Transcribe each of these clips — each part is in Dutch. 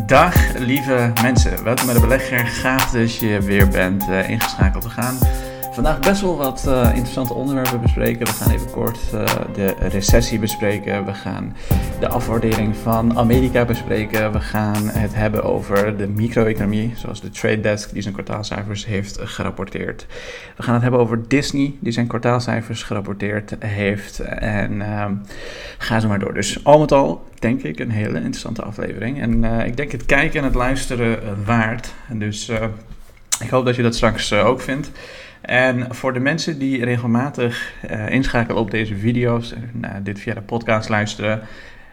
Dag lieve mensen, welkom bij de belegger. Gaaf dat je weer bent uh, ingeschakeld. We gaan vandaag best wel wat uh, interessante onderwerpen bespreken. We gaan even kort uh, de recessie bespreken. We gaan de afwaardering van Amerika bespreken. We gaan het hebben over de micro-economie, zoals de Trade Desk die zijn kwartaalcijfers heeft gerapporteerd. We gaan het hebben over Disney die zijn kwartaalcijfers gerapporteerd heeft. En uh, ga zo maar door. Dus al met al denk ik een hele interessante aflevering. En ik denk het kijken en het luisteren waard. Dus ik hoop dat je dat straks ook vindt. En voor de mensen die regelmatig inschakelen op deze video's en dit via de podcast luisteren,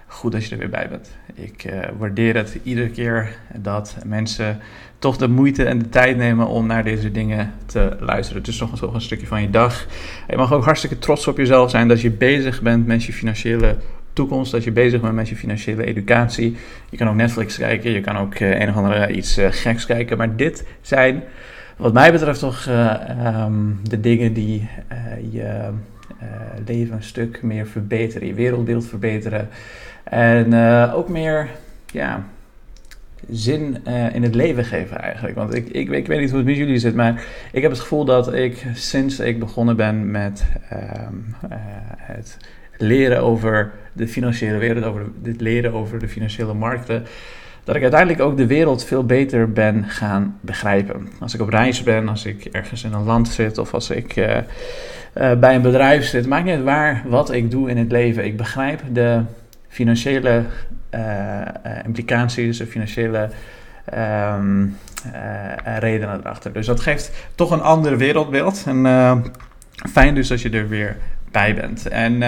goed dat je er weer bij bent. Ik waardeer het iedere keer dat mensen toch de moeite en de tijd nemen om naar deze dingen te luisteren. Het is nog een, een stukje van je dag. Je mag ook hartstikke trots op jezelf zijn dat je bezig bent met je financiële toekomst, dat je bezig bent met je financiële educatie. Je kan ook Netflix kijken, je kan ook uh, een of andere iets geks kijken. Maar dit zijn, wat mij betreft, toch uh, um, de dingen die je leven een stuk meer verbeteren, je wereldbeeld verbeteren. En ook meer, ja, zin in het leven geven eigenlijk. Want ik, ik, ik, weet niet hoe het met jullie zit, maar ik heb het gevoel dat ik sinds ik begonnen ben met uh, het leren over de financiële wereld, over leren over de financiële markten, dat ik uiteindelijk ook de wereld veel beter ben gaan begrijpen. Als ik op reis ben, als ik ergens in een land zit of als ik uh, uh, bij een bedrijf zit, maakt niet uit waar wat ik doe in het leven. Ik begrijp de financiële uh, implicaties, de financiële um, redenen erachter. Dus dat geeft toch een ander wereldbeeld. En fijn dus dat je er weer bij bent. En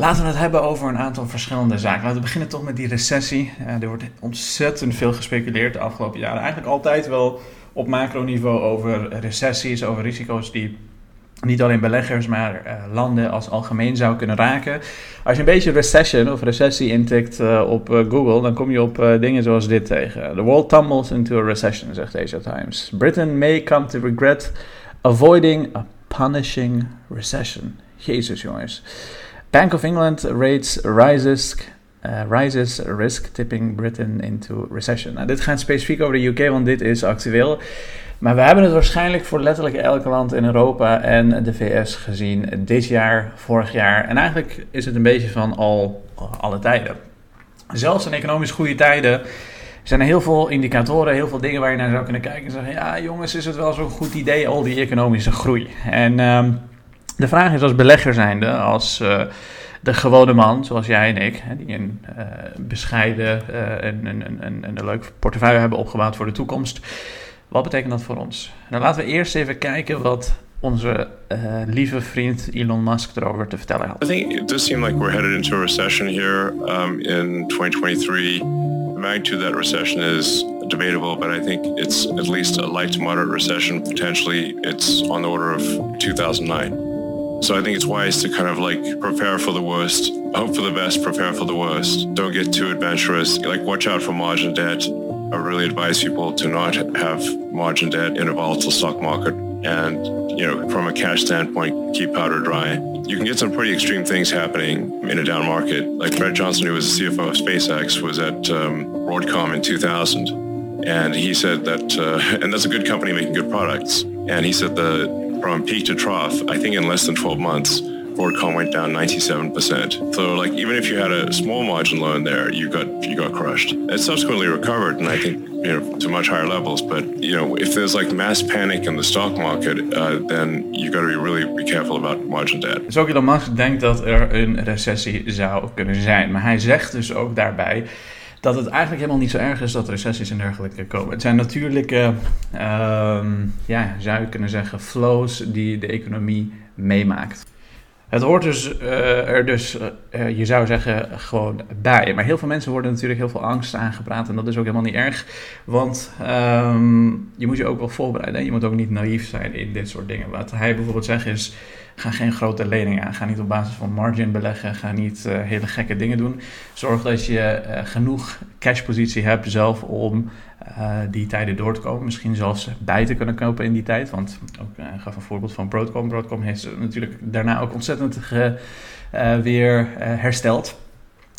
Laten we het hebben over een aantal verschillende zaken. Laten we beginnen toch met die recessie. Uh, er wordt ontzettend veel gespeculeerd de afgelopen jaren. Eigenlijk altijd wel op macroniveau over recessies, over risico's die niet alleen beleggers, maar uh, landen als algemeen zou kunnen raken. Als je een beetje recession of recessie intikt uh, op Google, dan kom je op dingen zoals dit tegen. The world tumbles into a recession, zegt Asia Times. Britain may come to regret avoiding a punishing recession. Jezus jongens. Bank of England rates rises, uh, rises risk tipping Britain into recession. Nou, dit gaat specifiek over de UK, want dit is actueel. Maar we hebben het waarschijnlijk voor letterlijk elke land in Europa en de VS gezien dit jaar, vorig jaar. En eigenlijk is het een beetje van al alle tijden. Zelfs in economisch goede tijden zijn er heel veel indicatoren, heel veel dingen waar je naar zou kunnen kijken en zeggen: ja, jongens, is het wel zo'n goed idee, al die economische groei? En. Um, de vraag is als belegger zijnde, als uh, de gewone man, zoals jij en ik, die een uh, bescheiden uh, en, en, en, en, een leuk portefeuille hebben opgebouwd voor de toekomst. Wat betekent dat voor ons? Nou, laten we eerst even kijken wat onze lieve vriend Elon Musk erover te vertellen had. I think it does seem like we're headed into a recession here um, in 2023. The magnitude of that recession is debatable, but I think it's at least a light to moderate recession. Potentially, it's on the order of 2009. So I think it's wise to kind of like prepare for the worst, hope for the best, prepare for the worst. Don't get too adventurous. Like watch out for margin debt. I really advise people to not have margin debt in a volatile stock market. And, you know, from a cash standpoint, keep powder dry. You can get some pretty extreme things happening in a down market. Like Brett Johnson, who was the CFO of SpaceX, was at um, Broadcom in 2000. And he said that, uh, and that's a good company making good products. And he said the from peak to trough, I think in less than 12 months, Broadcom went down 97%. So like even if you had a small margin loan there, you got you got crushed. It subsequently recovered and I think you know to much higher levels. But you know if there's like mass panic in the stock market, uh, then you got to be really be careful about margin debt. Dus ook Elon Musk denkt dat er een recessie zou kunnen zijn, maar hij zegt dus ook daarbij dat het eigenlijk helemaal niet zo erg is dat recessies en dergelijke komen. Het zijn natuurlijke, uh, ja, zou je kunnen zeggen, flows die de economie meemaakt. Het hoort dus uh, er dus, uh, je zou zeggen, gewoon bij. Maar heel veel mensen worden natuurlijk heel veel angst aangepraat. En dat is ook helemaal niet erg. Want um, je moet je ook wel voorbereiden. Je moet ook niet naïef zijn in dit soort dingen. Wat hij bijvoorbeeld zegt is, ga geen grote leningen aan. Ga niet op basis van margin beleggen. Ga niet hele gekke dingen doen. Zorg dat je genoeg cashpositie hebt zelf om uh, die tijden door te komen. Misschien zelfs bij te kunnen kopen in die tijd. Want uh, ik gaf een voorbeeld van Broadcom. Broadcom heeft natuurlijk daarna ook ontzettend ge, uh, weer hersteld.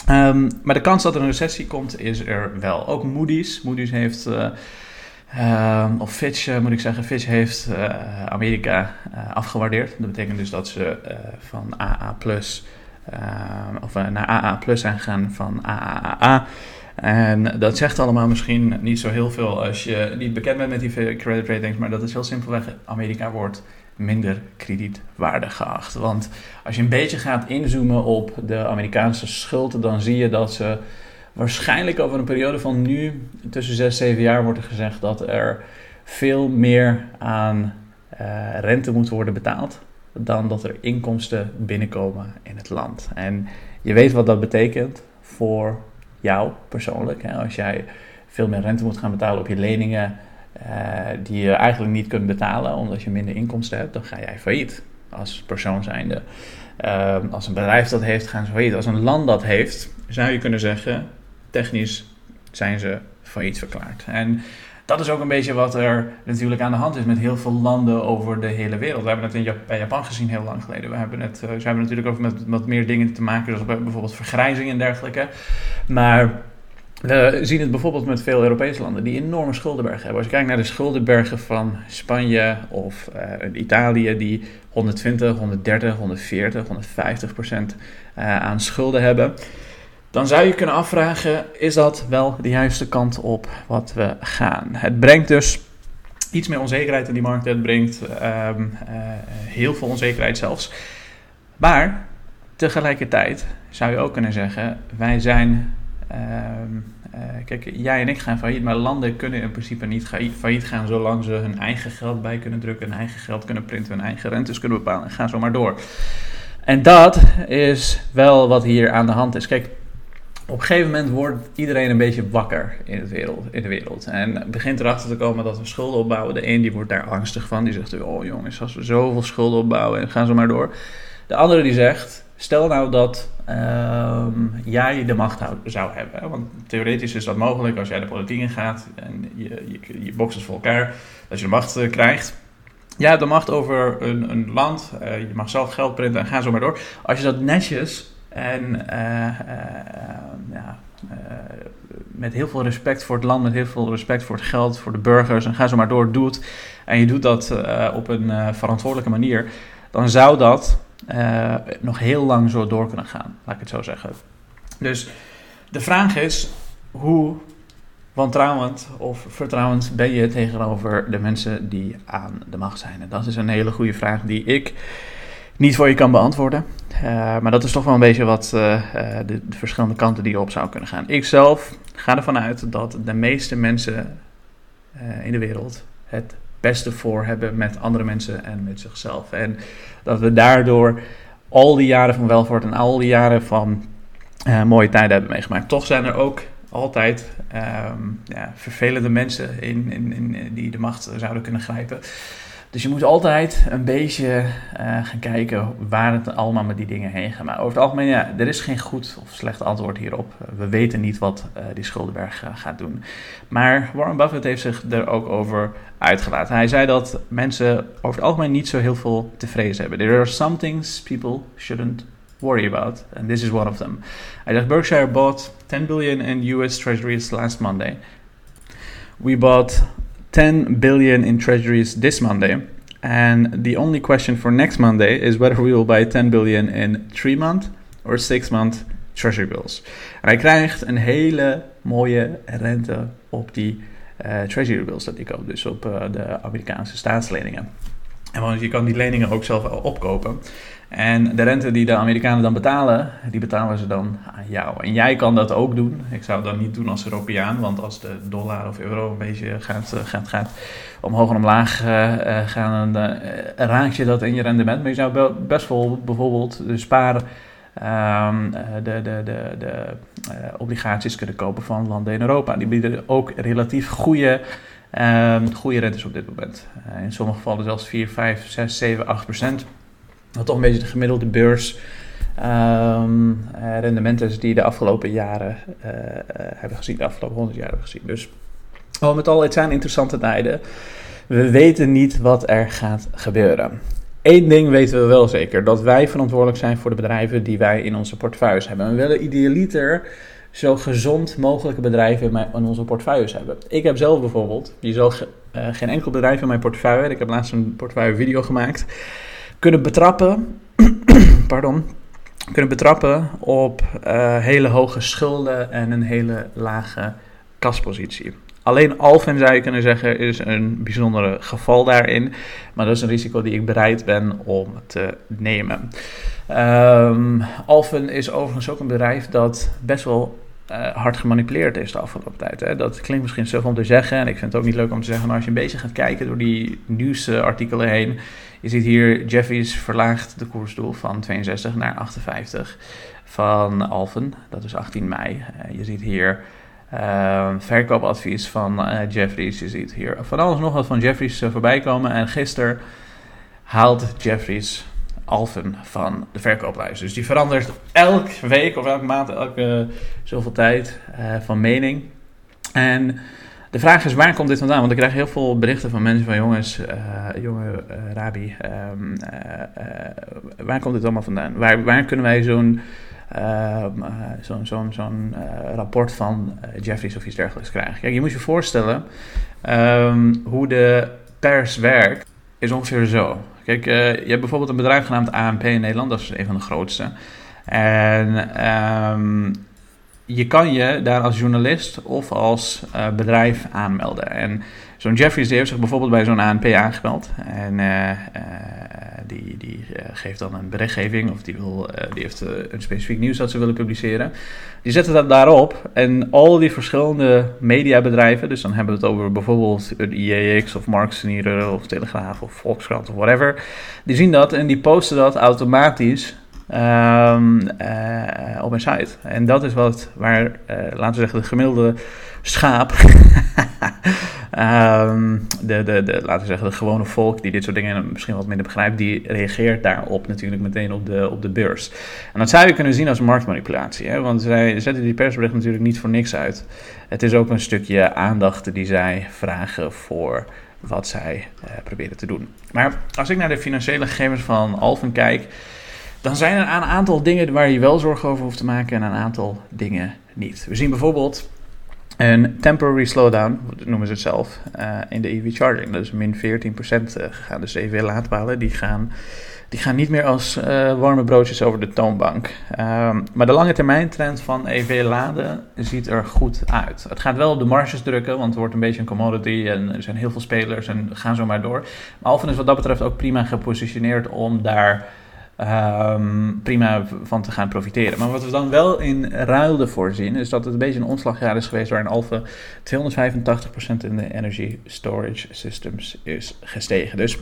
Ehm, maar de kans dat er een recessie komt is er wel. Ook Moody's. Moody's heeft, uh, of Fitch moet ik zeggen, Fitch heeft Amerika afgewaardeerd. Dat betekent dus dat ze van AA plus, of naar AA zijn gegaan van AAA. En dat zegt allemaal misschien niet zo heel veel als je niet bekend bent met die credit ratings, maar dat is heel simpelweg, Amerika wordt minder kredietwaardig geacht. Want als je een beetje gaat inzoomen op de Amerikaanse schulden, dan zie je dat ze waarschijnlijk over een periode van nu, tussen 6 en 7 jaar, wordt er gezegd dat er veel meer aan uh, rente moet worden betaald dan dat er inkomsten binnenkomen in het land. En je weet wat dat betekent voor jou persoonlijk. Als jij veel meer rente moet gaan betalen op je leningen uh, die je eigenlijk niet kunt betalen omdat je minder inkomsten hebt, dan ga jij failliet als persoon zijnde. Uh, als een bedrijf dat heeft, gaan ze failliet. Als een land dat heeft, zou je kunnen zeggen, technisch zijn ze failliet verklaard. En dat is ook een beetje wat er natuurlijk aan de hand is met heel veel landen over de hele wereld. We hebben het in Japan, bij Japan gezien heel lang geleden. We hebben het, uh, ze hebben natuurlijk ook met wat meer dingen te maken, zoals bijvoorbeeld vergrijzing en dergelijke. Maar we zien het bijvoorbeeld met veel Europese landen die enorme schuldenbergen hebben. Als je kijkt naar de schuldenbergen van Spanje of uh, Italië, die 120, 130, 140, 150 procent uh, aan schulden hebben, dan zou je kunnen afvragen: is dat wel de juiste kant op wat we gaan? Het brengt dus iets meer onzekerheid in die markt. Het brengt uh, heel veel onzekerheid zelfs. Maar tegelijkertijd zou je ook kunnen zeggen: wij zijn uh, kijk, jij en ik gaan failliet, maar landen kunnen in principe niet failliet gaan zolang ze hun eigen geld bij kunnen drukken, hun eigen geld kunnen printen, hun eigen rentes kunnen bepalen en gaan zo maar door. En dat is wel wat hier aan de hand is. Kijk, op een gegeven moment wordt iedereen een beetje wakker in, het wereld, in de wereld. En begint erachter te komen dat we schulden opbouwen. De een die wordt daar angstig van. Die zegt, oh jongens, als we zoveel schulden opbouwen en gaan zo maar door. De andere die zegt, Stel nou dat ehm, jij de macht zou hebben. Want theoretisch is dat mogelijk als jij de politiek ingaat en je, je, boxes voor elkaar, dat je de macht uh, krijgt. Jij hebt de macht over een, een land, uh, je mag zelf geld printen en ga zo maar door. Als je dat netjes en uh, ja, met heel veel respect voor het land, met heel veel respect voor het geld, voor de burgers en ga zo maar door doet. En je doet dat op een verantwoordelijke manier, dan zou dat nog heel lang zo door kunnen gaan, laat ik het zo zeggen. Dus de vraag is, hoe wantrouwend of vertrouwend ben je tegenover de mensen die aan de macht zijn? En dat is een hele goede vraag die ik niet voor je kan beantwoorden. Uh, maar dat is toch wel een beetje wat uh, de, de, verschillende kanten die op zou kunnen gaan. Ik zelf ga ervan uit dat de meeste mensen in de wereld het beste voor hebben met andere mensen en met zichzelf. En dat we daardoor al die jaren van welvaart en al die jaren van mooie tijden hebben meegemaakt. Toch zijn er ook altijd um, ja, vervelende mensen in, in, in, die de macht zouden kunnen grijpen. Dus je moet altijd een beetje uh, gaan kijken waar het allemaal met die dingen heen gaat. Maar over het algemeen, ja, er is geen goed of slecht antwoord hierop. We weten niet wat uh, die Schuldenberg uh, gaat doen. Maar Warren Buffett heeft zich er ook over uitgelaten. Hij zei dat mensen over het algemeen niet zo heel veel te vrezen hebben. There are some things people shouldn't worry about, and this is one of them. Hij zegt Berkshire bought 10 billion in US treasuries last Monday. We bought 10 billion in treasuries this Monday. And the only question for next Monday is whether we will buy 10 billion in 3 month or 6 month treasury bills. En hij krijgt een hele mooie rente op die uh, treasury bills dat hij koopt, dus op uh, de Amerikaanse staatsleningen. En want je kan die leningen ook zelf opkopen. En de rente die de Amerikanen dan betalen, die betalen ze dan aan jou. En jij kan dat ook doen. Ik zou dat niet doen als Europeaan, want als de dollar of euro een beetje gaat, eh, gaat, gaat omhoog en omlaag uh, gaan, dan raak je dat in je rendement. Maar je zou best wel bijvoorbeeld de sparen, um, de, de, de, obligaties kunnen kopen van landen in Europa. Die bieden ook relatief goede, um, goede rentes op dit moment. in sommige gevallen zelfs 4, 5, 6, 7, 8 procent. Wat toch een beetje de gemiddelde beurs um, rendementen die de afgelopen jaren uh, hebben gezien, de afgelopen 100 jaar hebben gezien. Dus al met al, het zijn interessante tijden. We weten niet wat er gaat gebeuren. Eén ding weten we wel zeker: dat wij verantwoordelijk zijn voor de bedrijven die wij in onze portefeuilles hebben. we willen idealiter zo gezond mogelijke bedrijven in, onze portefeuilles hebben. Ik heb zelf bijvoorbeeld, je zal geen enkel bedrijf in mijn portefeuille, ik heb laatst een portefeuille video gemaakt, kunnen betrappen, pardon, kunnen betrappen op uh, hele hoge schulden en een hele lage kaspositie. Alleen Alphen zou je kunnen zeggen is een bijzondere geval daarin. Maar dat is een risico die ik bereid ben om te nemen. Um, Alphen is overigens ook een bedrijf dat best wel uh, hard gemanipuleerd is de afgelopen tijd. Hè. Dat klinkt misschien zelf om te zeggen. En ik vind het ook niet leuk om te zeggen. Maar als je een beetje gaat kijken door die nieuwsartikelen heen. Je ziet hier Jeffries verlaagt de koersdoel van 62 naar 58 van Alphen. Dat is 18 mei. Uh, je ziet hier uh, verkoopadvies van uh, Jeffries. Je ziet hier van alles nog wat van Jeffries uh, voorbij komen. En gisteren haalt Jeffries Alphen van de verkooplijst. Dus die verandert elke week of elke maand, elke zoveel tijd van mening. En de vraag is, waar komt dit vandaan? Want ik krijg heel veel berichten van mensen van jongens, jonge Rabi, um, waar komt dit allemaal vandaan? Waar, waar kunnen wij zo'n Ehm, eh, zo'n zo'n eh, rapport van eh, Jeffries of iets dergelijks krijgen. Kijk, je moet je voorstellen ehm, hoe de pers werkt, is ongeveer zo. Kijk, je hebt bijvoorbeeld een bedrijf genaamd ANP in Nederland, dat is een van de grootste. En ehm, je kan je daar als journalist of als bedrijf aanmelden. En zo'n Jeffries die heeft zich bijvoorbeeld bij zo'n ANP aangemeld. En die, die uh, geeft dan een berichtgeving of die, wil, die heeft een specifiek nieuws dat ze willen publiceren. Die zetten dat daarop en al die verschillende mediabedrijven, dus dan hebben we het over bijvoorbeeld een IEX of Marks of Telegraaf of Volkskrant of whatever, die zien dat en die posten dat automatisch um, op een site. En dat is wat waar, laten we zeggen, de gemiddelde schaap Um, de, de, de, laten we zeggen, de gewone volk die dit soort dingen misschien wat minder begrijpt, die reageert daarop natuurlijk meteen op de, op de beurs. En dat zou je kunnen zien als marktmanipulatie, hè? want zij zetten die persbericht natuurlijk niet voor niks uit. Het is ook een stukje aandacht die zij vragen voor wat zij uh, proberen te doen. Maar als ik naar de financiële gegevens van Alphen kijk, dan zijn er een aantal dingen waar je wel zorgen over hoeft te maken en een aantal dingen niet. We zien bijvoorbeeld een temporary slowdown, noemen ze het zelf, uh, in de EV charging. Dat is min 14% uh, eh, gegaan. Dus EV laadpalen die gaan, die gaan niet meer als uh, warme broodjes over de toonbank. Um, maar de lange termijn trend van EV laden ziet er goed uit. Het gaat wel op de marges drukken, want het wordt een beetje een commodity en er zijn heel veel spelers en gaan zo maar door. Maar Alphen is wat dat betreft ook prima gepositioneerd om daar um, prima van te gaan profiteren. Maar wat we dan wel in ruil ervoor zien, is dat het een beetje een omslagjaar is geweest waarin Alpha 285% in de energy storage systems is gestegen. Dus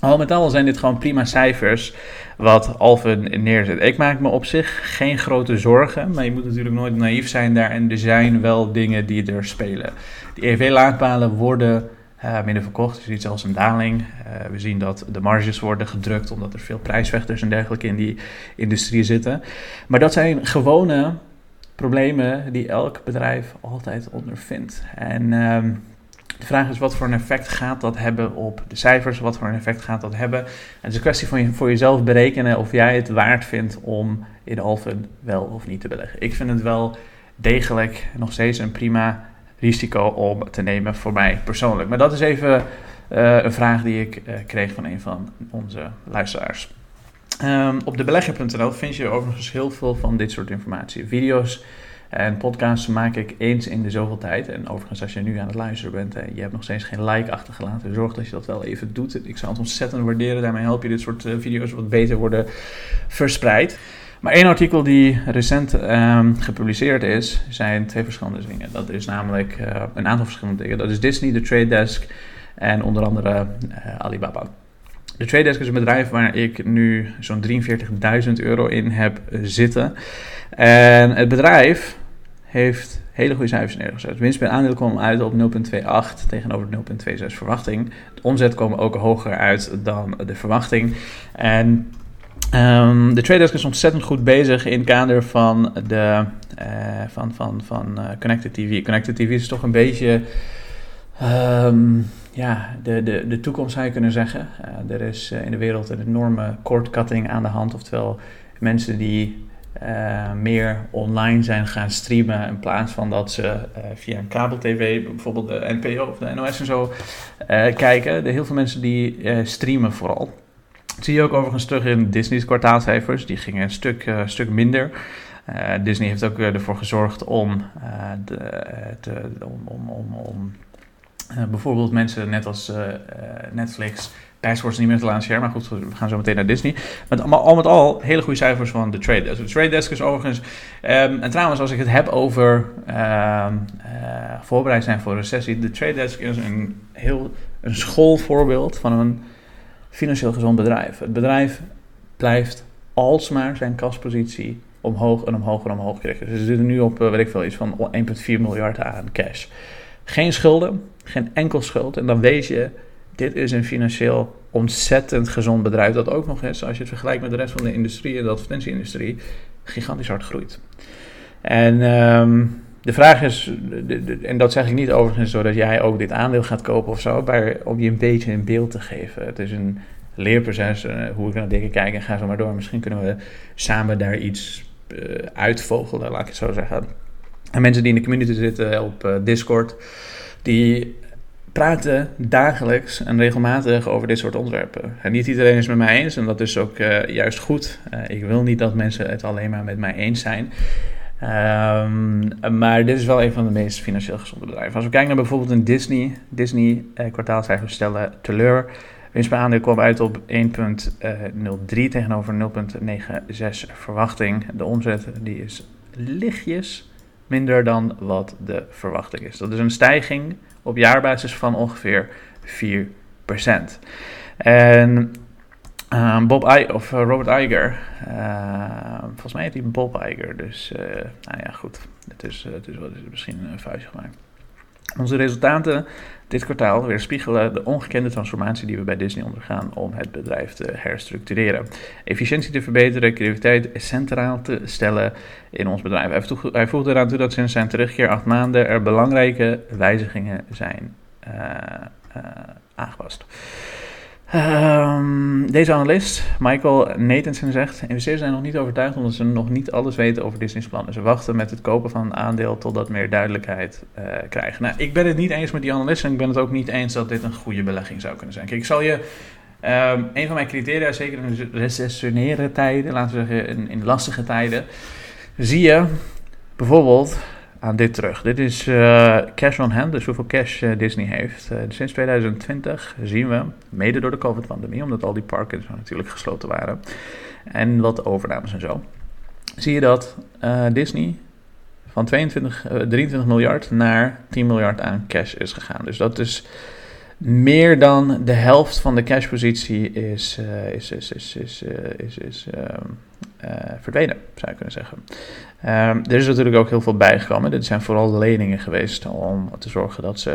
al met al zijn dit gewoon prima cijfers wat Alphen neerzet. Ik maak me op zich geen grote zorgen, maar je moet natuurlijk nooit naïef zijn daar. En er zijn wel dingen die er spelen. Die EV-laadpalen worden uh, minder verkocht. Je ziet zelfs een daling. Uh, we zien dat de marges worden gedrukt omdat er veel prijsvechters en dergelijke in die industrie zitten. Maar dat zijn gewone problemen die elk bedrijf altijd ondervindt. En uh, de vraag is wat voor een effect gaat dat hebben op de cijfers, wat voor een effect gaat dat hebben. En het is een kwestie van je, voor jezelf berekenen of jij het waard vindt om in Alphen wel of niet te beleggen. Ik vind het wel degelijk nog steeds een prima risico om te nemen voor mij persoonlijk. Maar dat is even uh, een vraag die ik uh, kreeg van een van onze luisteraars. Um, op debelegger.nl vind je overigens heel veel van dit soort informatie. Video's en podcasts maak ik eens in de zoveel tijd. En overigens, als je nu aan het luisteren bent en je hebt nog steeds geen like achtergelaten, zorg dat je dat wel even doet. Ik zou het ontzettend waarderen. Daarmee help je dit soort video's wat beter worden verspreid. Maar één artikel die recent um, gepubliceerd is, zijn twee verschillende dingen. Dat is namelijk uh, een aantal verschillende dingen. Dat is Disney, de Trade Desk en onder andere uh, Alibaba. De Trade Desk is een bedrijf waar ik nu zo'n 43.000 euro in heb zitten. En het bedrijf heeft hele goede cijfers neergezet. Winst per aandeel kwam uit op 0,28 tegenover 0,26 verwachting. De omzet kwam ook hoger uit dan de verwachting. En Um, de Trade Desk is ontzettend goed bezig in het kader van, de, uh, van, van, van uh, Connected TV. Connected TV is toch een beetje um, ja, de, de, de toekomst zou je kunnen zeggen. Uh, er is in de wereld een enorme cord cutting aan de hand. Oftewel mensen die meer online zijn gaan streamen in plaats van dat ze via een kabel-tv, bijvoorbeeld de NPO of de NOS en zo, kijken. Er heel veel mensen die streamen vooral. Zie je ook overigens terug in Disney's kwartaalcijfers. Die gingen een stuk, stuk minder. Disney heeft ook ervoor gezorgd om, de, te, om, om, om, bijvoorbeeld mensen net als Netflix Passwords niet meer te lanceren. Maar goed, we gaan zo meteen naar Disney. Met al met al hele goede cijfers van de Trade Desk. De Trade Desk is overigens. Um, en trouwens, als ik het heb over uh, voorbereid zijn voor recessie. De Trade Desk is een heel een schoolvoorbeeld van een financieel gezond bedrijf. Het bedrijf blijft alsmaar zijn kaspositie omhoog en omhoog en omhoog krijgen. Dus ze zitten nu op, uh, weet ik veel, iets van 1,4 miljard aan cash. Geen schulden, geen enkel schuld. En dan weet je dit is een financieel ontzettend gezond bedrijf dat ook nog eens, als je het vergelijkt met de rest van de industrie de advertentieindustrie, gigantisch hard groeit. En um, de vraag is, en dat zeg ik niet overigens zodat jij ook dit aandeel gaat kopen of zo, maar om je een beetje een beeld te geven. Het is een leerproces, uh, hoe ik naar dingen kijk en ga zo maar door. Misschien kunnen we samen daar iets uh, uitvogelen, laat ik het zo zeggen. En mensen die in de community zitten op uh, Discord, die praten dagelijks en regelmatig over dit soort onderwerpen. En niet iedereen is met mij eens en dat is ook juist goed. Ik wil niet dat mensen het alleen maar met mij eens zijn. Um, maar dit is wel een van de meest financieel gezonde bedrijven. Als we kijken naar bijvoorbeeld een Disney, Disney uh, kwartaalcijfers stellen teleur. Winst per aandeel kwam uit op 1,03 tegenover 0,96 verwachting. De omzet die is lichtjes minder dan wat de verwachting is. Dat is een stijging op jaarbasis van ongeveer 4%. En uh, Bob I of uh, Robert Iger, uh, volgens mij heet hij Bob Iger, dus nou ja goed, het is, het is, wel, misschien een vuistje gemaakt. Onze resultaten dit kwartaal weerspiegelen de ongekende transformatie die we bij Disney ondergaan om het bedrijf te herstructureren. Efficiëntie te verbeteren, creativiteit centraal te stellen in ons bedrijf. Hij, voegde, eraan toe dat sinds zijn terugkeer acht maanden er belangrijke wijzigingen zijn aangepast. Um, deze analist, Michael Nathanson, zegt: Investeerders zijn nog niet overtuigd omdat ze nog niet alles weten over Disney's plannen. Ze wachten met het kopen van een aandeel totdat meer duidelijkheid uh, krijgen. Nou, ik ben het niet eens met die analist en ik ben het ook niet eens dat dit een goede belegging zou kunnen zijn. Kijk, ik zal je. Um, een van mijn criteria, zeker in recessionere tijden, laten we zeggen in lastige tijden, zie je bijvoorbeeld aan dit terug. Dit is uh, cash on hand, dus hoeveel cash uh, Disney heeft. Uh, sinds 2020 zien we, mede door de COVID-pandemie, omdat al die parken natuurlijk gesloten waren, en wat overnames en zo, zie je dat Disney van 22, 23 miljard naar 10 miljard aan cash is gegaan. Dus dat is meer dan de helft van de cashpositie is, is, is, is, is, is, is um, verdwenen, zou je kunnen zeggen. Um, er is natuurlijk ook heel veel bijgekomen. Dit zijn vooral leningen geweest om te zorgen dat ze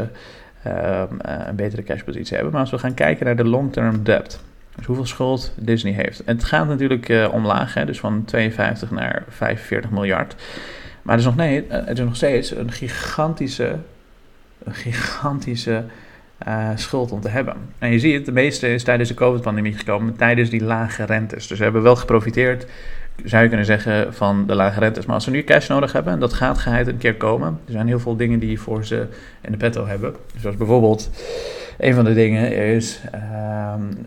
um, een betere cashpositie hebben. Maar als we gaan kijken naar de long-term debt, dus hoeveel schuld Disney heeft. Het gaat natuurlijk uh, omlaag, hè, dus van 52 naar 45 miljard. Maar het is nog, nee, eh, het is nog steeds een gigantische, een gigantische schuld om te hebben. En je ziet, de meeste is tijdens de COVID-pandemie gekomen, tijdens die lage rentes. Dus we hebben wel geprofiteerd zou je kunnen zeggen, van de lage rentes. Maar als ze nu cash nodig hebben, en dat gaat geheid een keer komen. Er zijn heel veel dingen die voor ze in de petto hebben. Zoals bijvoorbeeld, een van de dingen is uh,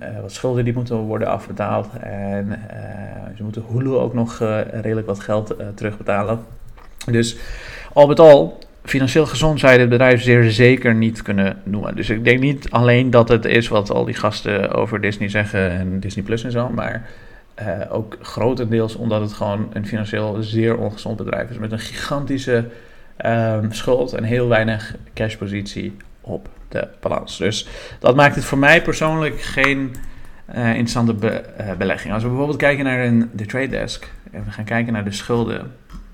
uh, wat schulden die moeten worden afbetaald. En uh, ze moeten Hulu ook nog eh, redelijk wat geld terugbetalen. Dus al met al, financieel gezond zou je dit bedrijf zeer zeker niet kunnen noemen. Dus ik denk niet alleen dat het is wat al die gasten over Disney zeggen en Disney Plus en zo, maar uh, ook grotendeels omdat het gewoon een financieel zeer ongezond bedrijf is. Met een gigantische um, schuld en heel weinig cashpositie op de balans. Dus dat maakt het voor mij persoonlijk geen uh, interessante be uh, belegging. Als we bijvoorbeeld kijken naar een, de trade desk en we gaan kijken naar de schulden,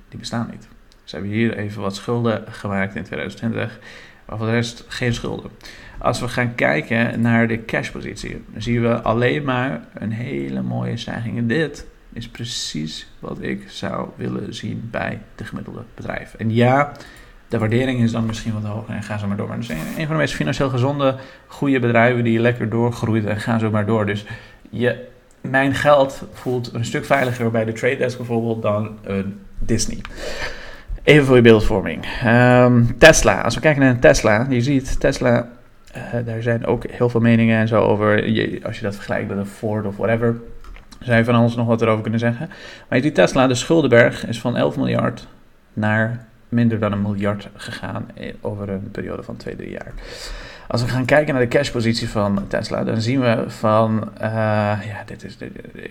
die bestaan niet. Dus hebben hier even wat schulden gemaakt in 2020, maar voor de rest geen schulden. Als we gaan kijken naar de cashpositie, dan zien we alleen maar een hele mooie stijging. En dit is precies wat ik zou willen zien bij de gemiddelde bedrijf. En ja, de waardering is dan misschien wat hoger en gaan ze maar door. Maar dat is een, een van de meest financieel gezonde, goede bedrijven die lekker doorgroeit en gaan zo maar door. Dus je, mijn geld voelt een stuk veiliger bij de Trade Desk bijvoorbeeld dan een Disney. Even voor je beeldvorming. Ehm, Tesla, als we kijken naar een Tesla, je ziet Tesla, uh, daar zijn ook heel veel meningen en zo over. Als je dat vergelijkt met een Ford of whatever, zou je van alles nog wat erover kunnen zeggen. Maar ziet Tesla, de schuldenberg is van 11 miljard naar minder dan een miljard gegaan over een periode van 2, 3 jaar. Als we gaan kijken naar de cashpositie van Tesla, dan zien we van, uh, ja, dit is,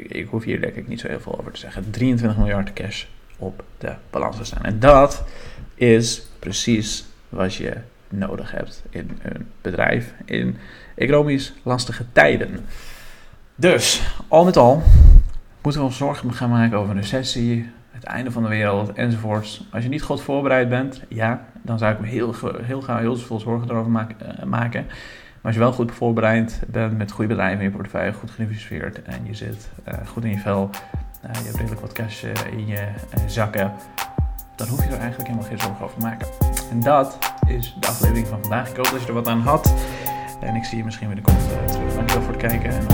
ik hoef hier denk ik niet zo heel veel over te zeggen, 23 miljard cash op de balans te staan. En dat is precies wat je nodig hebt in een bedrijf in economisch lastige tijden. Dus, al met al, moeten we ons zorgen gaan maken over een recessie, het einde van de wereld enzovoorts. Als je niet goed voorbereid bent, ja, dan zou ik me heel, heel graag heel veel zorgen erover eh, maken. Maar als je wel goed voorbereid bent met goede bedrijven in je portefeuille, goed geïnvesteerd en je zit uh, goed in je vel, uh, je hebt redelijk wat cash in je zakken, dan hoef je er eigenlijk helemaal geen zorgen over te maken. En dat is de aflevering van vandaag. Ik hoop dat je er wat aan had. En ik zie je misschien weer de komende terug. Dankjewel voor het kijken en